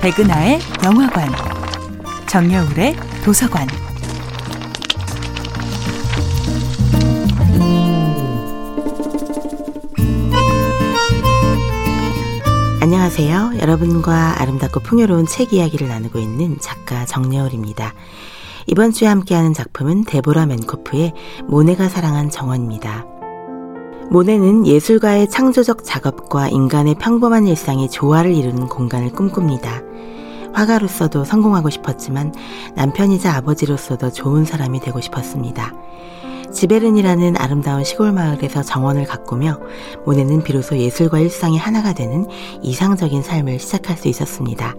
백은하의 영화관, 정여울의 도서관. 안녕하세요. 여러분과 아름답고 풍요로운 책 이야기를 나누고 있는 작가 정여울입니다. 이번 주에 함께하는 작품은 데보라 맨코프의 모네가 사랑한 정원입니다. 모네는 예술가의 창조적 작업과 인간의 평범한 일상이 조화를 이루는 공간을 꿈꿉니다. 화가로서도 성공하고 싶었지만 남편이자 아버지로서도 좋은 사람이 되고 싶었습니다. 지베른이라는 아름다운 시골 마을에서 정원을 가꾸며 모네는 비로소 예술과 일상이 하나가 되는 이상적인 삶을 시작할 수 있었습니다.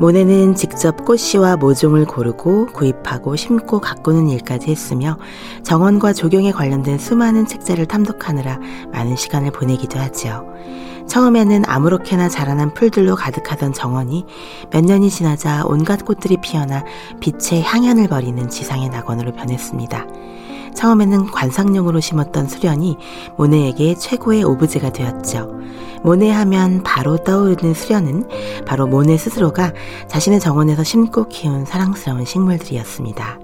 모네는 직접 꽃씨와 모종을 고르고 구입하고 심고 가꾸는 일까지 했으며 정원과 조경에 관련된 수많은 책자를 탐독하느라 많은 시간을 보내기도 하지요. 처음에는 아무렇게나 자라난 풀들로 가득하던 정원이 몇 년이 지나자 온갖 꽃들이 피어나 빛의 향연을 벌이는 지상의 낙원으로 변했습니다. 처음에는 관상용으로 심었던 수련이 모네에게 최고의 오브제가 되었죠. 모네 하면 바로 떠오르는 수련은 바로 모네 스스로가 자신의 정원에서 심고 키운 사랑스러운 식물들이었습니다.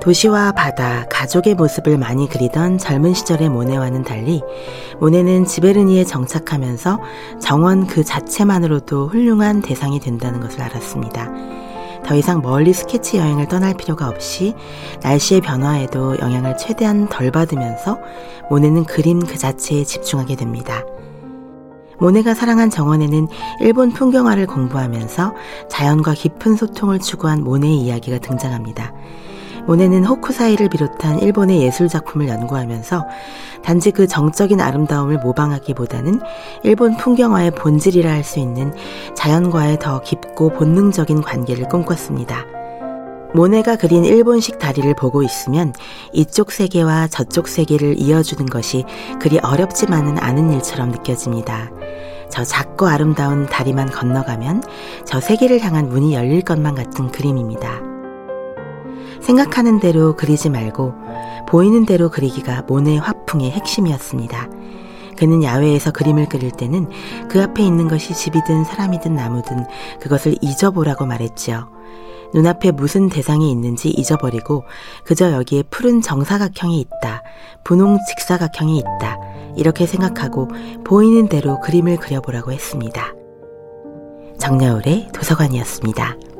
도시와 바다, 가족의 모습을 많이 그리던 젊은 시절의 모네와는 달리 모네는 지베르니에 정착하면서 정원 그 자체만으로도 훌륭한 대상이 된다는 것을 알았습니다. 더 이상 멀리 스케치 여행을 떠날 필요가 없이 날씨의 변화에도 영향을 최대한 덜 받으면서 모네는 그림 그 자체에 집중하게 됩니다. 모네가 사랑한 정원에는 일본 풍경화를 공부하면서 자연과 깊은 소통을 추구한 모네의 이야기가 등장합니다. 모네는 호쿠사이를 비롯한 일본의 예술 작품을 연구하면서 단지 그 정적인 아름다움을 모방하기보다는 일본 풍경화의 본질이라 할 수 있는 자연과의 더 깊고 본능적인 관계를 꿈꿨습니다. 모네가 그린 일본식 다리를 보고 있으면 이쪽 세계와 저쪽 세계를 이어주는 것이 그리 어렵지만은 않은 일처럼 느껴집니다. 저 작고 아름다운 다리만 건너가면 저 세계를 향한 문이 열릴 것만 같은 그림입니다. 생각하는 대로 그리지 말고 보이는 대로 그리기가 모네 화풍의 핵심이었습니다. 그는 야외에서 그림을 그릴 때는 그 앞에 있는 것이 집이든 사람이든 나무든 그것을 잊어보라고 말했지요. 눈앞에 무슨 대상이 있는지 잊어버리고 그저 여기에 푸른 정사각형이 있다. 분홍 직사각형이 있다. 이렇게 생각하고 보이는 대로 그림을 그려보라고 했습니다. 정여울의 도서관이었습니다.